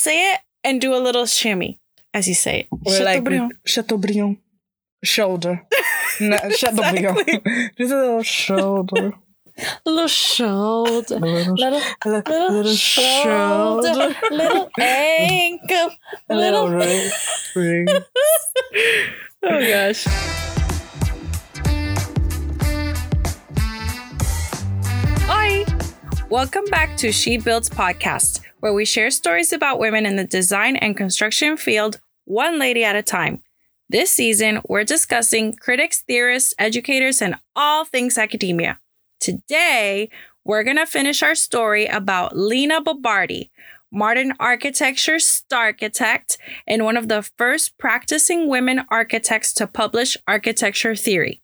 Say it and do a little shimmy as you say it. Or Chateaubriand. like Chateaubriand. Shoulder. no, Chateaubriand. Just a little shoulder. A little shoulder. Little, Little, little, little, little shoulder. shoulder. Little ankle. A little ring. ring. Oh gosh. Hi. Welcome back to She Builds podcast, where we share stories about women in the design and construction field, one lady at a time. This season, we're discussing critics, theorists, educators, and all things academia. Today, we're going to finish our story about Lina Bo Bardi, modern architecture star architect and one of the first practicing women architects to publish architecture theory.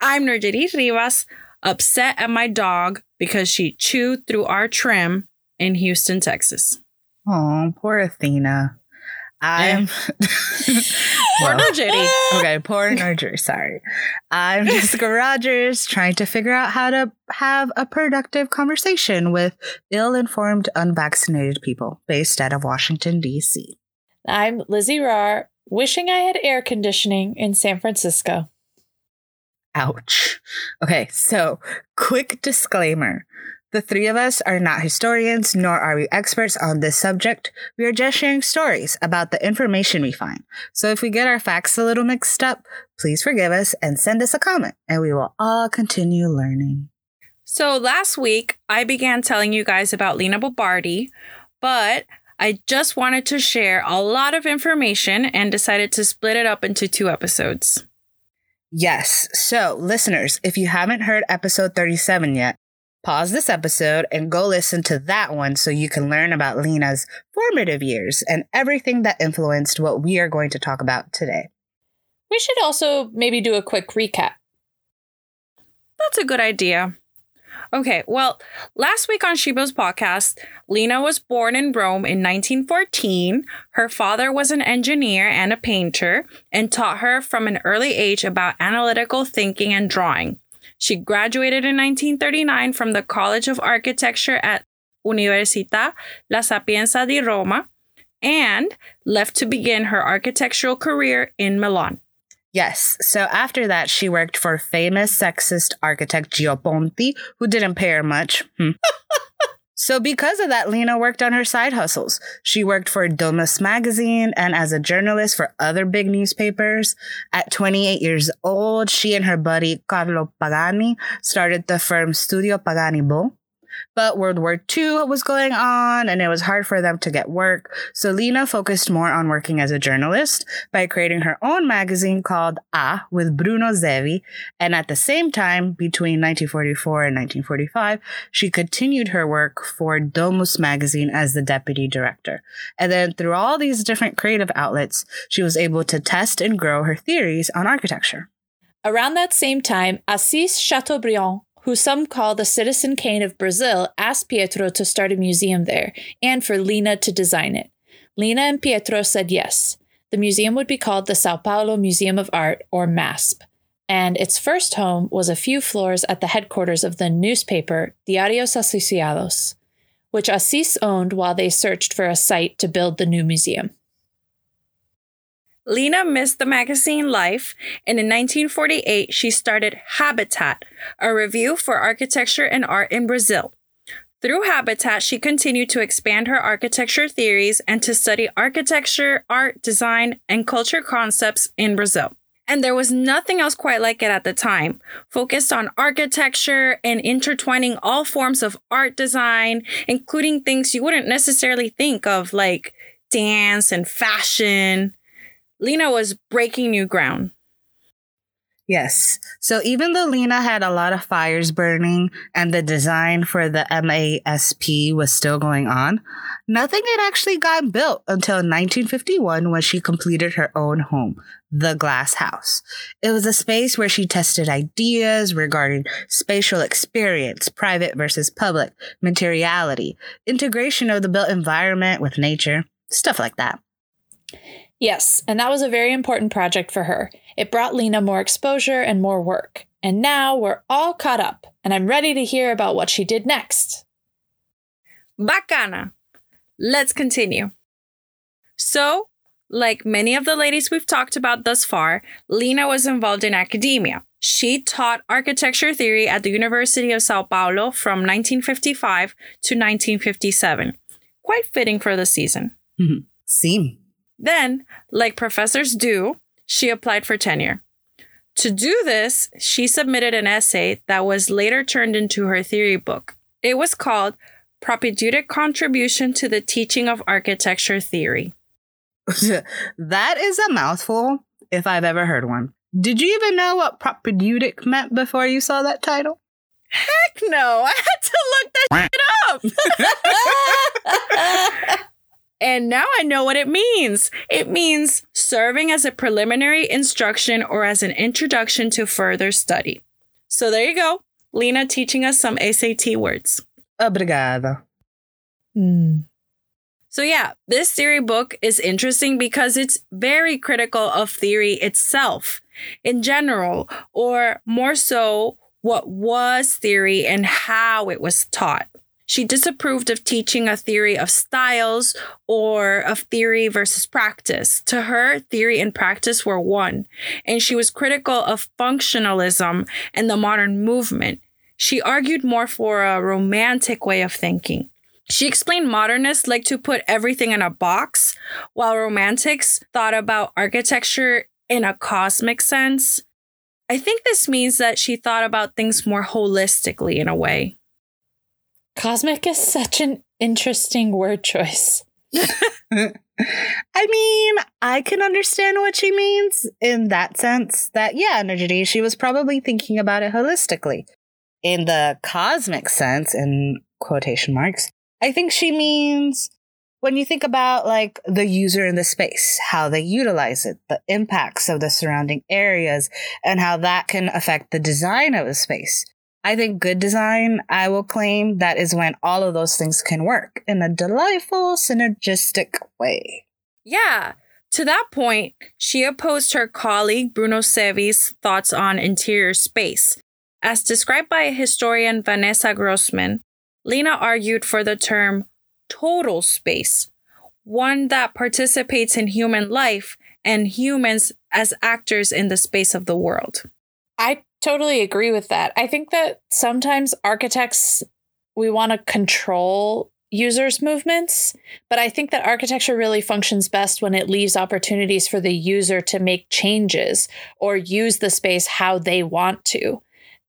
I'm Nerjeri Rivas, upset at my dog because she chewed through our trim in Houston, Texas. Oh, poor Athena. I'm Poor Nerjeri. okay, poor Nerjeri, sorry. I'm Jessica Rogers trying to figure out how to have a productive conversation with ill-informed, unvaccinated people based out of Washington, D.C. I'm Lizzie Rar, wishing I had air conditioning in San Francisco. Ouch. Okay, so quick disclaimer. The three of us are not historians, nor are we experts on this subject. We are just sharing stories about the information we find. So if we get our facts a little mixed up, please forgive us and send us a comment, and we will all continue learning. So last week, I began telling you guys about Lina Bo Bardi, but I just wanted to share a lot of information and decided to split it up into two episodes. Yes. So, listeners, if you haven't heard episode 37 yet, pause this episode and go listen to that one so you can learn about Lena's formative years and everything that influenced what we are going to talk about today. We should also maybe do a quick recap. That's a good idea. Okay, well, last week on She Builds podcast, Lena was born in Rome in 1914. Her father was an engineer and a painter and taught her from an early age about analytical thinking and drawing. She graduated in 1939 from the College of Architecture at Università La Sapienza di Roma and left to begin her architectural career in Milan. Yes. So after that, she worked for famous sexist architect Gio Ponti, who didn't pay her much. Hmm. so because of that, Lena worked on her side hustles. She worked for Domus magazine and as a journalist for other big newspapers. At 28 years old, she and her buddy Carlo Pagani started the firm Studio Pagani Bo. But World War II was going on and it was hard for them to get work. So Lena focused more on working as a journalist by creating her own magazine called A with Bruno Zevi. And at the same time, between 1944 and 1945, she continued her work for Domus magazine as the deputy director. And then through all these different creative outlets, she was able to test and grow her theories on architecture. Around that same time, Assis Chateaubriand, who some call the Citizen Kane of Brazil, asked Pietro to start a museum there and for Lina to design it. Lina and Pietro said yes. The museum would be called the Sao Paulo Museum of Art, or MASP, and its first home was a few floors at the headquarters of the newspaper Diarios Associados, which Assis owned while they searched for a site to build the new museum. Lina missed the magazine Life, and in 1948 she started Habitat, a review for architecture and art in Brazil. Through Habitat, she continued to expand her architecture theories and to study architecture, art, design, and culture concepts in Brazil. And there was nothing else quite like it at the time, focused on architecture and intertwining all forms of art design, including things you wouldn't necessarily think of, like dance and fashion. Lina was breaking new ground. Yes. So even though Lina had a lot of fires burning and the design for the MASP was still going on, nothing had actually gotten built until 1951 when she completed her own home, the Glass House. It was a space where she tested ideas regarding spatial experience, private versus public, materiality, integration of the built environment with nature, stuff like that. Yes, and that was a very important project for her. It brought Lena more exposure and more work. And now we're all caught up, and I'm ready to hear about what she did next. Bacana. Let's continue. So, like many of the ladies we've talked about thus far, Lena was involved in academia. She taught architecture theory at the University of Sao Paulo from 1955 to 1957. Quite fitting for the season. Hmm. Seem. Then, like professors do, she applied for tenure. To do this, she submitted an essay that was later turned into her theory book. It was called Propedeutic Contribution to the Teaching of Architecture Theory. that is a mouthful, if I've ever heard one. Did you even know what propedeutic meant before you saw that title? Heck no, I had to look that shit up. and now I know what it means. It means serving as a preliminary instruction or as an introduction to further study. So there you go. Lena teaching us some SAT words. Obrigada. Hmm. So, yeah, this theory book is interesting because it's very critical of theory itself in general, or more so, what was theory and how it was taught. She disapproved of teaching a theory of styles or of theory versus practice. To her, theory and practice were one, and she was critical of functionalism and the modern movement. She argued more for a romantic way of thinking. She explained modernists like to put everything in a box, while romantics thought about architecture in a cosmic sense. I think this means that she thought about things more holistically in a way. Cosmic is such an interesting word choice. I mean, I can understand what she means in that sense that, yeah, energy, she was probably thinking about it holistically. In the cosmic sense, in quotation marks, I think she means when you think about like the user in the space, how they utilize it, the impacts of the surrounding areas, and how that can affect the design of a space. I think good design, I will claim, that is when all of those things can work in a delightful, synergistic way. Yeah. To that point, she opposed her colleague Bruno Zevi's thoughts on interior space. As described by historian Vanessa Grossman, Lina argued for the term total space, one that participates in human life and humans as actors in the space of the world. I totally agree with that. I think that sometimes architects, we want to control users' movements, but I think that architecture really functions best when it leaves opportunities for the user to make changes or use the space how they want to.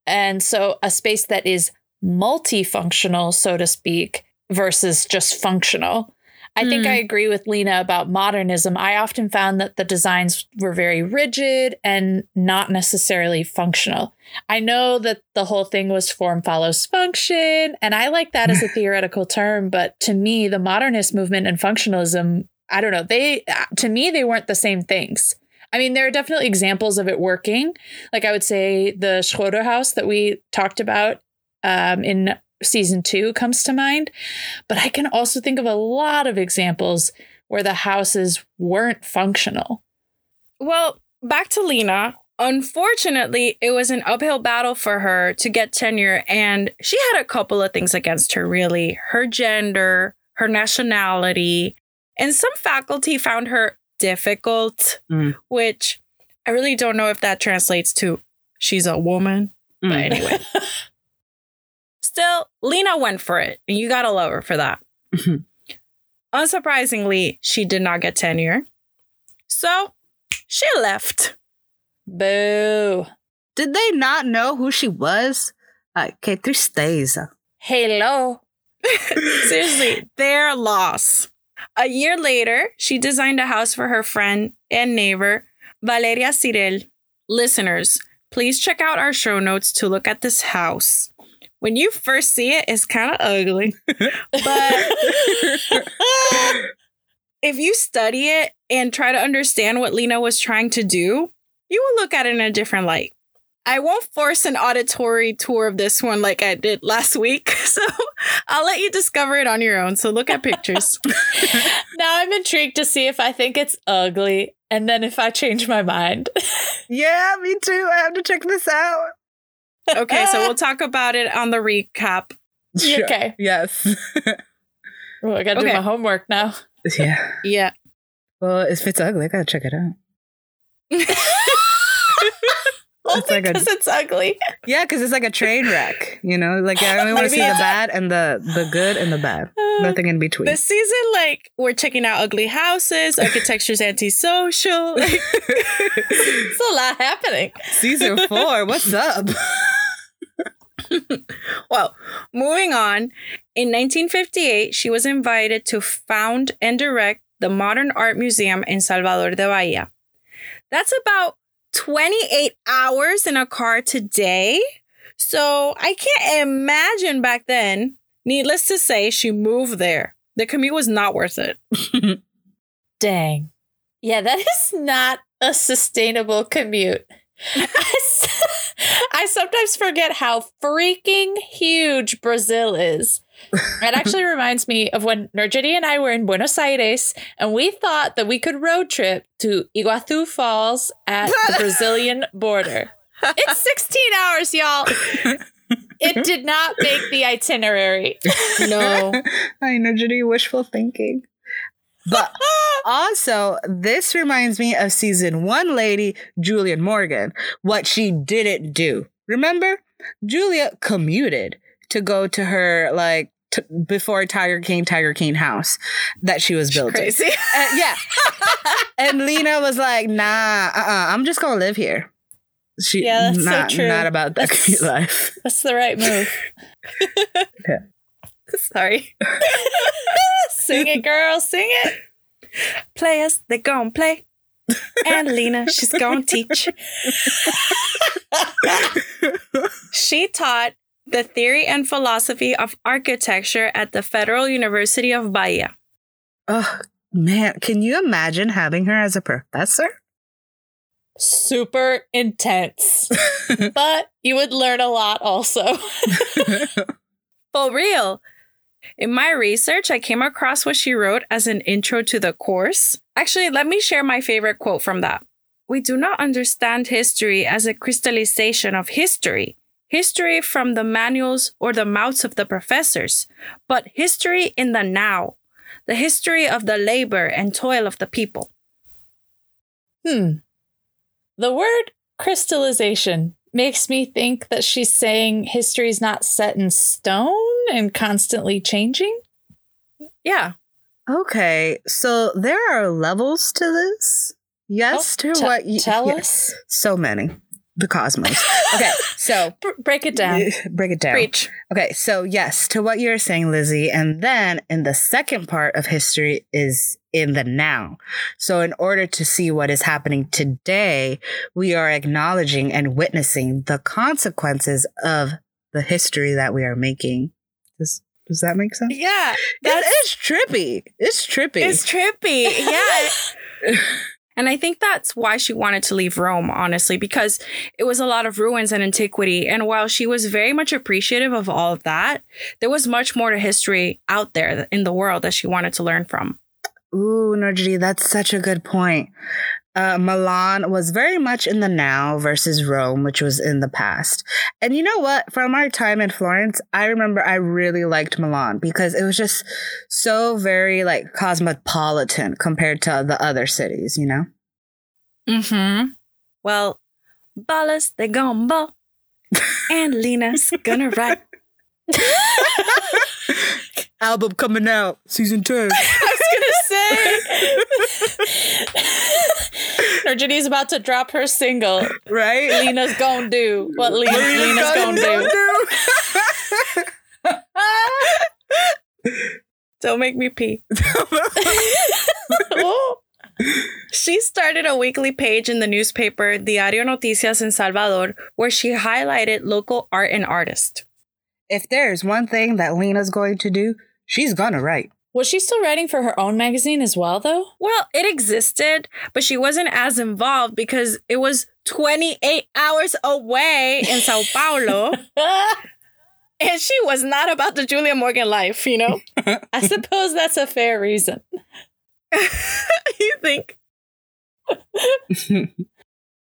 And so a space that is multifunctional, so to speak, versus just functional. I mm. think I agree with Lena about modernism. I often found that the designs were very rigid and not necessarily functional. I know that the whole thing was form follows function, and I like that as a theoretical term, but to me, the modernist movement and functionalism, I don't know, they to me they weren't the same things. I mean, there are definitely examples of it working. Like I would say the Schroeder house that we talked about um, in season two comes to mind. But I can also think of a lot of examples where the houses weren't functional. Well, back to Lena. Unfortunately, it was an uphill battle for her to get tenure, and she had a couple of things against her, really her gender, her nationality, and some faculty found her difficult, Mm. which I really don't know if that translates to she's a woman. But Mm. anyway, still, Lena went for it, and you gotta love her for that. Mhm. Unsurprisingly, she did not get tenure. So she left. Boo. Did they not know who she was? Ay, qué tristeza. Hello. Seriously, their loss. A year later, she designed a house for her friend and neighbor, Valeria Cirell. Listeners, please check out our show notes to look at this house. When you first see it, it's kind of ugly. but if you study it and try to understand what Lena was trying to do, you will look at it in a different light. I won't force an auditory tour of this one like I did last week. So I'll let you discover it on your own. So look at pictures. now I'm intrigued to see if I think it's ugly and then if I change my mind. Yeah, me too. I have to check this out. Okay, so we'll talk about it on the recap. Okay. Yes. Oh, I gotta do my homework now. yeah. Yeah. Well, if it's ugly, I gotta check it out. Only It's like a- because it's ugly. Yeah, because it's like a train wreck. You know, like I only want to see Maybe the bad and the the good and the bad. Nothing in between. This season, like, we're checking out ugly houses, architecture's antisocial. Like, It's a lot happening. Season four. What's up? well, moving on. In 1958, she was invited to found and direct the Modern Art Museum in Salvador de Bahia. That's about 28 hours in a car today. So I can't imagine back then. Needless to say, she moved there. The commute was not worth it. Dang. Yeah, that is not a sustainable commute. I, s- I sometimes forget how freaking huge Brazil is. It actually reminds me of when Nerjeri and I were in Buenos Aires and we thought that we could road trip to Iguazu Falls at the Brazilian border. It's 16 hours, y'all. It did not make the itinerary. No. I know, Judy, wishful thinking. But also, this reminds me of season one lady, Julia Morgan, what she didn't do. Remember? Julia commuted to go to her, like, t- before Tiger King, Tiger King house that she was building. Crazy. Uh, yeah. and Lena was like, nah, uh-uh, I'm just going to live here. She, Yeah, that's so not, true. Not about that That's- life. That's the right move. Sorry. Sing it, girl. Sing it. Players, they gon' play. And Lena, she's gonna teach. she taught the theory and philosophy of architecture at the Federal University of Bahia. Oh, man. Can you imagine having her as a professor? Super intense. but you would learn a lot also. For real. In my research, I came across what she wrote as an intro to the course. Actually, let me share my favorite quote from that. We do not understand history as a crystallization of history, history from the manuals or the mouths of the professors, but history in the now, the history of the labor and toil of the people. Hmm. The word crystallization makes me think that she's saying history is not set in stone and constantly changing. Yeah. Okay, so there are levels to this. Yes, Oh, to te- what you tell yeah, us. So many. The cosmos. Okay, so Br- break it down. break it down. Preach. Okay, so yes, to what you're saying, Lizzie. And then in the second part of history is in the now. So in order to see what is happening today, we are acknowledging and witnessing the consequences of the history that we are making. Does, does that make sense? Yeah. That's, it's trippy. It's trippy. It's trippy. Yeah. And I think that's why she wanted to leave Rome, honestly, because it was a lot of ruins and antiquity. And while she was very much appreciative of all of that, there was much more to history out there in the world that she wanted to learn from. Ooh, Nerjeri, that's such a good point. Uh, Milan was very much in the now versus Rome, which was in the past. And you know what? From our time in Florence, I remember I really liked Milan because it was just so very like cosmopolitan compared to the other cities, you know? Mm-hmm. Well, Balas de Gombo and Lena's gonna write. Album coming out, season two. I was gonna say. Virginia's about to drop her single. right? Lena's gonna do what Lena, Lena's gonna do. Don't make me pee. She started a weekly page in the newspaper Diario Noticias in Salvador where she highlighted local art and artists. if there's one thing that Lena's going to do, she's gonna write. Was she still writing for her own magazine as well, though? Well, it existed, but she wasn't as involved because it was 28 hours away in Sao Paulo. and she was not about the Julia Morgan life, you know? I suppose that's a fair reason. you think?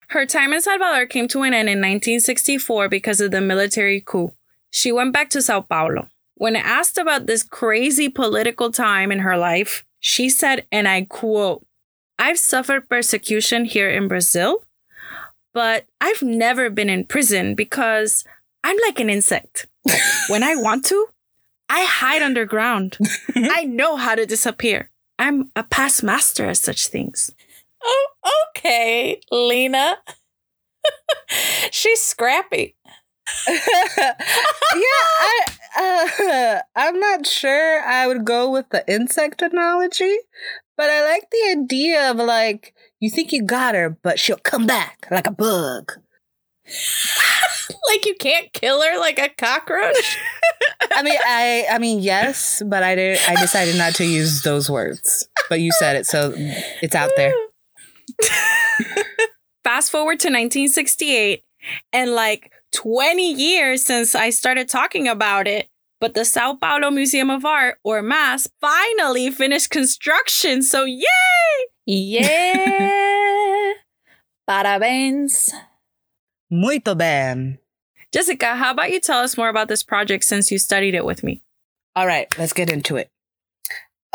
Her time in Salvador came to an end in 1964 because of the military coup. She went back to Sao Paulo. When asked about this crazy political time in her life, she said, and I quote, I've suffered persecution here in Brazil, but I've never been in prison because I'm like an insect. when I want to, I hide underground. I know how to disappear. I'm a past master at such things. Oh, okay, Lena. She's scrappy. yeah, I, uh, I'm not sure I would go with the insect analogy, but I like the idea of like, you think you got her, but she'll come back like a bug. like you can't kill her like a cockroach. I mean, I, I mean, yes, but I did. I decided not to use those words. But you said it, so it's out there. Fast forward to 1968, and like 20 years since I started talking about it, but the Sao Paulo Museum of Art, or MAS, finally finished construction. So, yay! Yeah. Parabéns. Muito bem. Jessica, how about you tell us more about this project since you studied it with me? All right, let's get into it.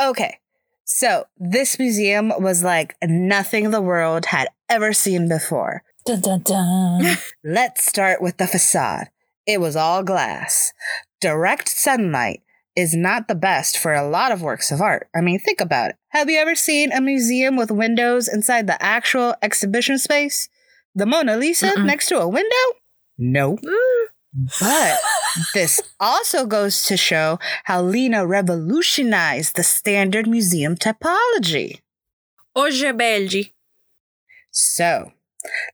Okay, so this museum was like nothing the world had ever seen before. Dun, dun, dun. Let's start with the facade. It was all glass. Direct sunlight is not the best for a lot of works of art. I mean, think about it. Have you ever seen a museum with windows inside the actual exhibition space? The Mona Lisa Mm-mm. next to a window? No. But this also goes to show how Lena revolutionized the standard museum typology. Oje Belgi. So,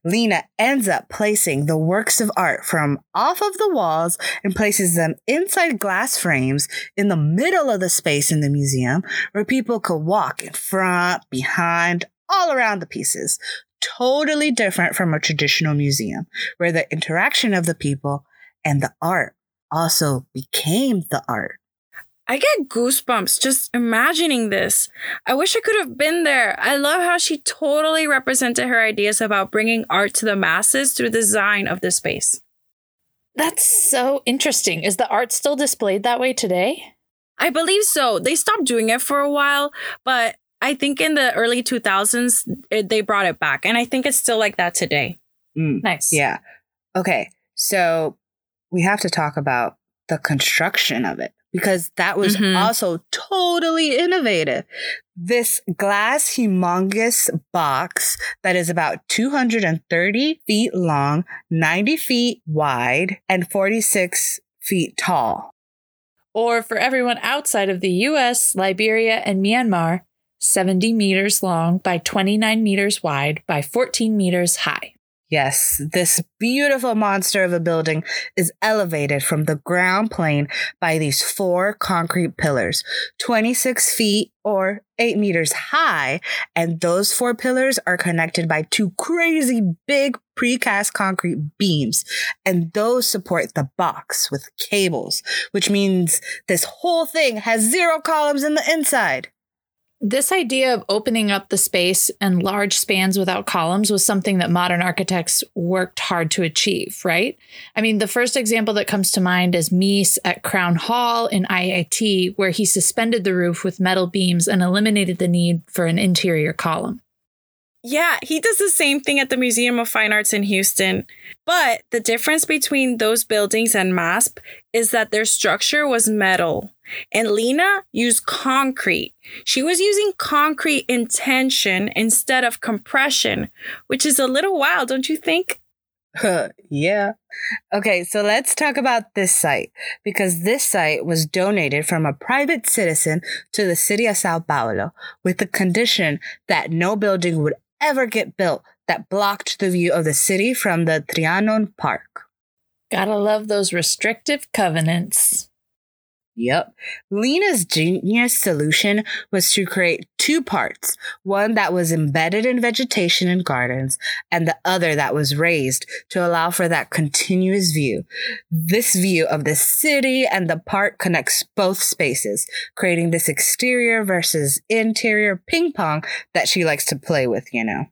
Lena ends up placing the works of art from off of the walls and places them inside glass frames in the middle of the space in the museum where people could walk in front, behind, all around the pieces. Totally different from a traditional museum where the interaction of the people and the art also became the art. I get goosebumps just imagining this. I wish I could have been there. I love how she totally represented her ideas about bringing art to the masses through the design of the space. That's so interesting. Is the art still displayed that way today? I believe so. They stopped doing it for a while, but I think in the early 2000s, it, they brought it back. And I think it's still like that today. Mm. Nice. Yeah. Okay. So we have to talk about the construction of it because that was Mhm. also totally innovative. This glass humongous box that is about 230 feet long, 90 feet wide, and 46 feet tall. Or for everyone outside of the US, Liberia, and Myanmar, 70 meters long by 29 meters wide by 14 meters high. Yes, this beautiful monster of a building is elevated from the ground plane by these four concrete pillars, 26 feet or 8 meters high, and those four pillars are connected by two crazy big precast concrete beams, and those support the box with cables, which means this whole thing has zero columns in the inside. This idea of opening up the space and large spans without columns was something that modern architects worked hard to achieve, right? I mean, the first example that comes to mind is Mies at Crown Hall in IIT, where he suspended the roof with metal beams and eliminated the need for an interior column. Yeah, he does the same thing at the Museum of Fine Arts in Houston. But the difference between those buildings and MASP is that their structure was metal and Lena used concrete. She was using concrete in tension instead of compression, which is a little wild, don't you think? yeah. Okay, so let's talk about this site because this site was donated from a private citizen to the city of Sao Paulo with the condition that no building would ever get built that blocked the view of the city from the Trianon Park. Gotta love those restrictive covenants. Yep. Lena's genius solution was to create two parts one that was embedded in vegetation and gardens, and the other that was raised to allow for that continuous view. This view of the city and the park connects both spaces, creating this exterior versus interior ping pong that she likes to play with, you know.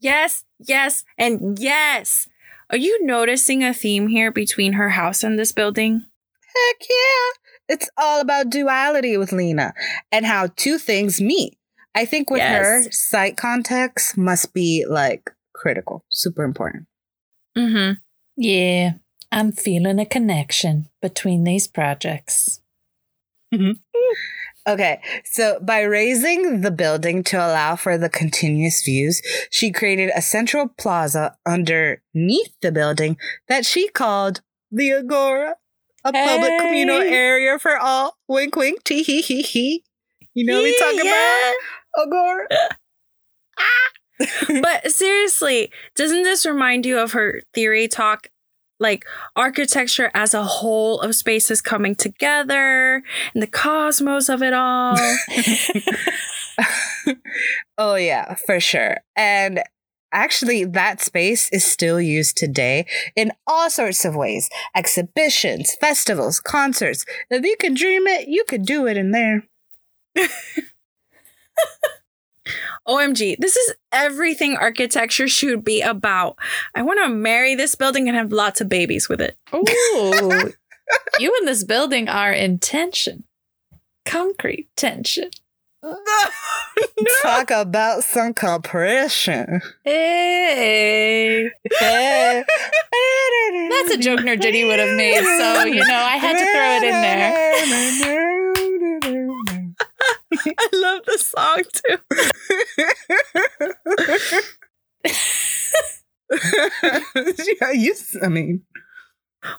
Yes, yes, and yes. Are you noticing a theme here between her house and this building? Heck yeah. It's all about duality with Lena and how two things meet. I think with yes. her, site context must be like critical, super important. Mm-hmm. Yeah, I'm feeling a connection between these projects. Mm-hmm. Okay, so by raising the building to allow for the continuous views, she created a central plaza underneath the building that she called the Agora a hey. public communal area for all. Wink, wink, tee hee hee hee. You know we talk yeah. about Agora. ah. but seriously, doesn't this remind you of her theory talk? Like architecture as a whole of spaces coming together and the cosmos of it all. oh, yeah, for sure. And actually that space is still used today in all sorts of ways exhibitions festivals concerts if you can dream it you could do it in there OMG, this is everything architecture should be about. I want to marry this building and have lots of babies with it. Ooh, you and this building are in tension. Concrete tension. No, Talk about some compression. Hey. hey. That's a joke Nerdity would have made, so you know I had to throw it in there. I love the song too. yeah, you. I mean,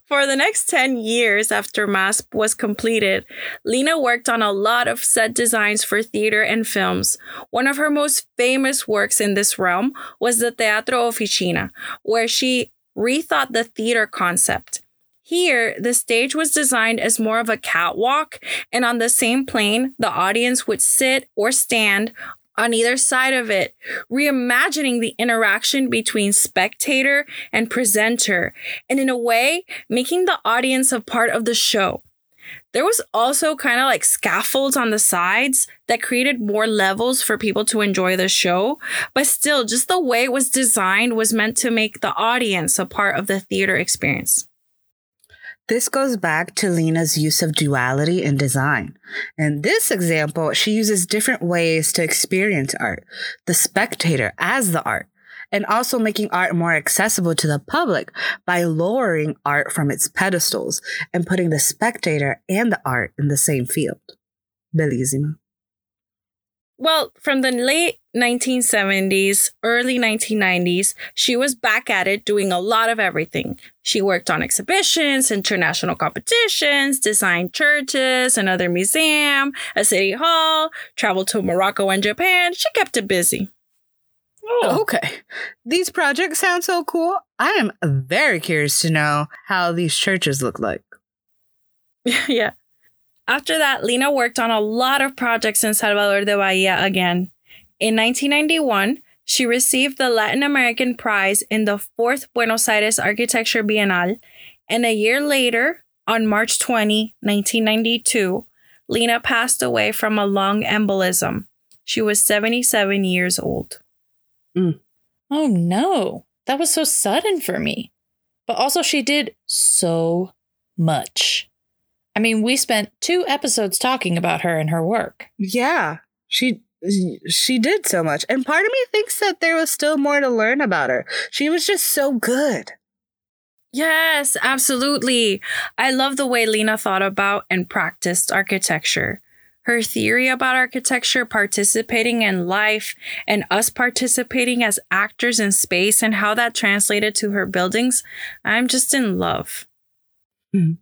for the next 10 years after MASP was completed, Lena worked on a lot of set designs for theater and films. One of her most famous works in this realm was the Teatro Oficina, where she rethought the theater concept. Here, the stage was designed as more of a catwalk, and on the same plane, the audience would sit or stand on either side of it, reimagining the interaction between spectator and presenter, and in a way, making the audience a part of the show. There was also kind of like scaffolds on the sides that created more levels for people to enjoy the show, but still, just the way it was designed was meant to make the audience a part of the theater experience. This goes back to Lena's use of duality in design. In this example, she uses different ways to experience art, the spectator as the art, and also making art more accessible to the public by lowering art from its pedestals and putting the spectator and the art in the same field. Bellissima. Well, from the late 1970s, early 1990s, she was back at it doing a lot of everything. She worked on exhibitions, international competitions, designed churches, another museum, a city hall, traveled to Morocco and Japan. She kept it busy. Oh, Okay. These projects sound so cool. I am very curious to know how these churches look like. yeah. After that, Lena worked on a lot of projects in Salvador de Bahia again. In 1991, she received the Latin American Prize in the fourth Buenos Aires Architecture Biennale. And a year later, on March 20, 1992, Lena passed away from a lung embolism. She was 77 years old. Mm. oh no. That was so sudden for me. But also, she did so much. I mean, we spent two episodes talking about her and her work. Yeah. She she did so much. And part of me thinks that there was still more to learn about her. She was just so good. Yes, absolutely. I love the way Lena thought about and practiced architecture. Her theory about architecture participating in life and us participating as actors in space and how that translated to her buildings, I'm just in love. Hmm.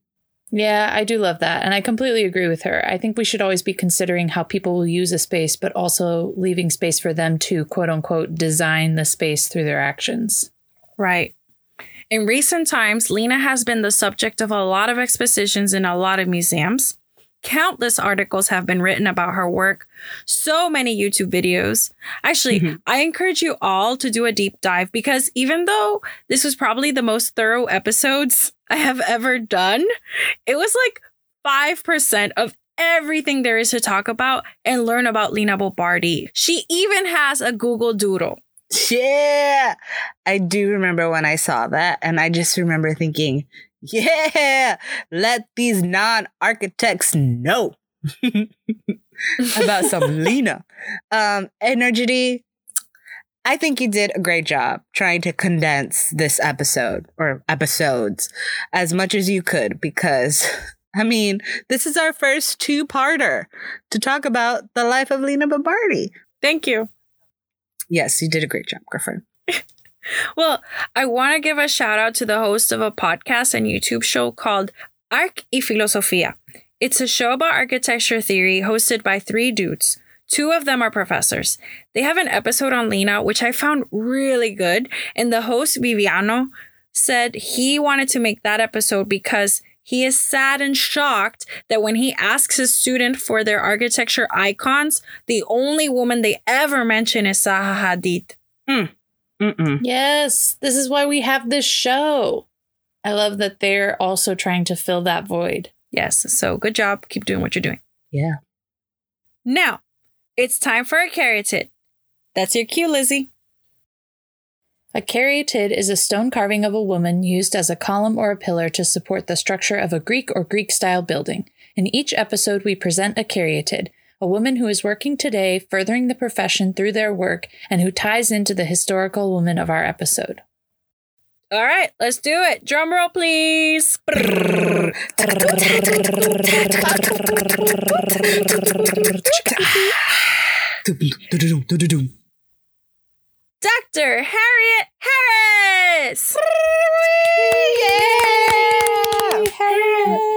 Yeah, I do love that. And I completely agree with her. I think we should always be considering how people will use a space, but also leaving space for them to quote unquote design the space through their actions. Right. In recent times, Lena has been the subject of a lot of expositions in a lot of museums. Countless articles have been written about her work, so many YouTube videos. Actually, Mhm. I encourage you all to do a deep dive because even though this was probably the most thorough episodes I have ever done, it was like 5% of everything there is to talk about and learn about Lina Bo Bardi. She even has a Google Doodle. Yeah. I do remember when I saw that and I just remember thinking, yeah, let these non-architects know about some Lena. Um, Energy, I think you did a great job trying to condense this episode or episodes as much as you could because I mean, this is our first two-parter to talk about the life of Lina Bo Bardi. Thank you. Yes, you did a great job, girlfriend. Well, I want to give a shout out to the host of a podcast and YouTube show called Arc y Filosofía. It's a show about architecture theory hosted by three dudes. Two of them are professors. They have an episode on Lena, which I found really good. And the host, Viviano, said he wanted to make that episode because he is sad and shocked that when he asks his student for their architecture icons, the only woman they ever mention is Zaha Hadid. Mm. Mm-mm. Yes, this is why we have this show. I love that they're also trying to fill that void. Yes. So good job. Keep doing what you're doing. Yeah. Now, it's time for a caryatid. That's your cue, Lizzie. A caryatid is a stone carving of a woman used as a column or a pillar to support the structure of a Greek or Greek style building. In each episode, we present a caryatid, a woman who is working today, furthering the profession through their work, and who ties into the historical woman of our episode. All right, let's do it. Drum roll, please. Dr. Harriet Harris.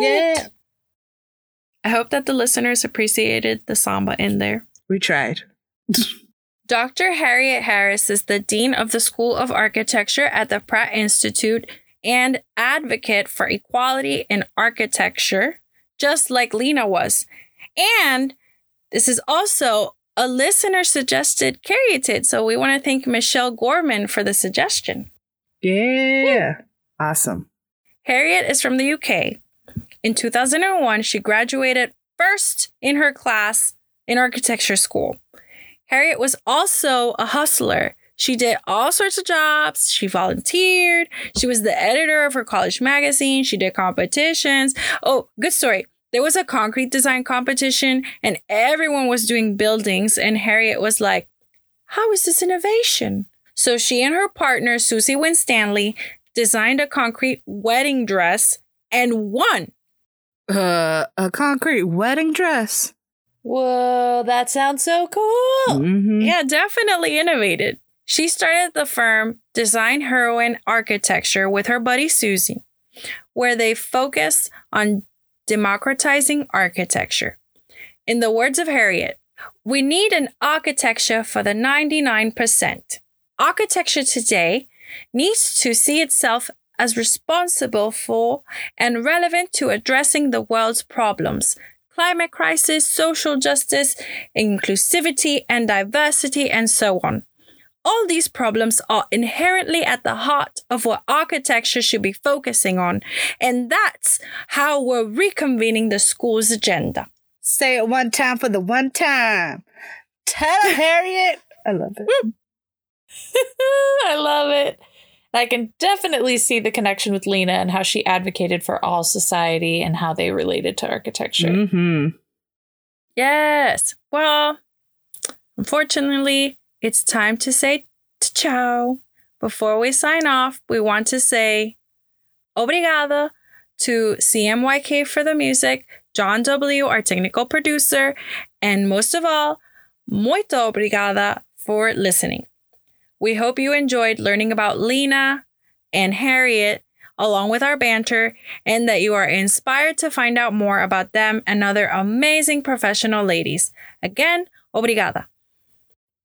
Yeah. I hope that the listeners appreciated the samba in there. We tried. Dr. Harriet Harris is the Dean of the School of Architecture at the Pratt Institute and advocate for equality in architecture, just like Lena was. And this is also a listener suggested caryatid. So we want to thank Michelle Gorman for the suggestion. Yeah. Awesome. Harriet is from the UK. In 2001, she graduated first in her class in architecture school. Harriet was also a hustler. She did all sorts of jobs. She volunteered. She was the editor of her college magazine. She did competitions. Oh, good story. There was a concrete design competition and everyone was doing buildings. And Harriet was like, How is this innovation? So she and her partner, Susie Winstanley, designed a concrete wedding dress and won. Uh, a concrete wedding dress. Whoa, that sounds so cool. Mm-hmm. Yeah, definitely innovated. She started the firm Design Heroine Architecture with her buddy Susie, where they focus on democratizing architecture. In the words of Harriet, we need an architecture for the 99%. architecture today needs to see itself as responsible for and relevant to addressing the world's problems climate crisis, social justice, inclusivity and diversity, and so on. All these problems are inherently at the heart of what architecture should be focusing on, and that's how we're reconvening the school's agenda. Say it one time for the one time. Tell Harriet. I love it. I love it. I can definitely see the connection with Lina and how she advocated for all society and how they related to architecture. Mm-hmm. Yes. Well, unfortunately, it's time to say ciao. Before we sign off, we want to say obrigada to CMYK for the music, John W., our technical producer, and most of all, muito obrigada for listening. We hope you enjoyed learning about Lina and Harriet along with our banter and that you are inspired to find out more about them and other amazing professional ladies. Again, obrigada.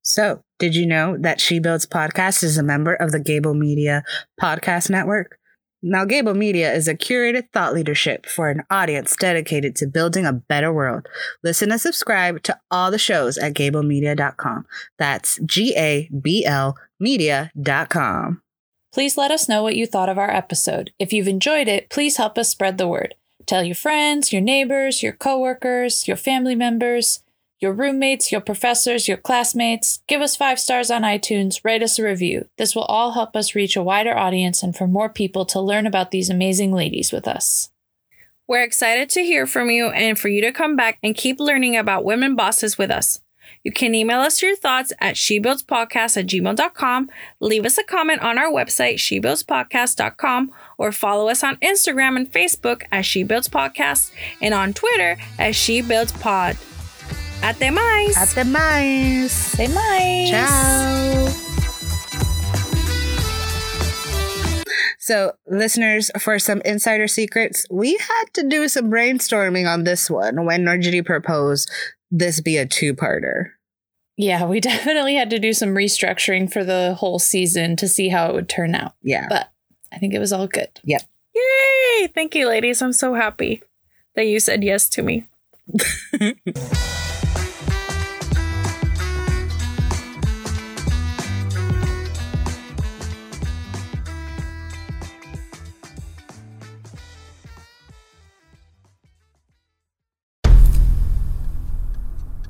So, did you know that She Builds Podcast is a member of the Gabl Media Podcast Network? Now, Gabl Media is a curated thought leadership for an audience dedicated to building a better world. Listen and subscribe to all the shows at gablmedia.com. That's G A B L media.com. Please let us know what you thought of our episode. If you've enjoyed it, please help us spread the word. Tell your friends, your neighbors, your coworkers, your family members, your roommates, your professors, your classmates. Give us five stars on iTunes, write us a review. This will all help us reach a wider audience and for more people to learn about these amazing ladies with us. We're excited to hear from you and for you to come back and keep learning about women bosses with us. You can email us your thoughts at shebuildspodcast at gmail.com, leave us a comment on our website, shebuildspodcast.com, or follow us on Instagram and Facebook as She Builds Podcast and on Twitter as She Builds Pod. Até mais! Até mais! Até mais! Ciao! So, listeners, for some insider secrets, we had to do some brainstorming on this one when Nerjeri proposed this be a two parter. Yeah, we definitely had to do some restructuring for the whole season to see how it would turn out. Yeah. But I think it was all good. Yep. Yay! Thank you, ladies. I'm so happy that you said yes to me.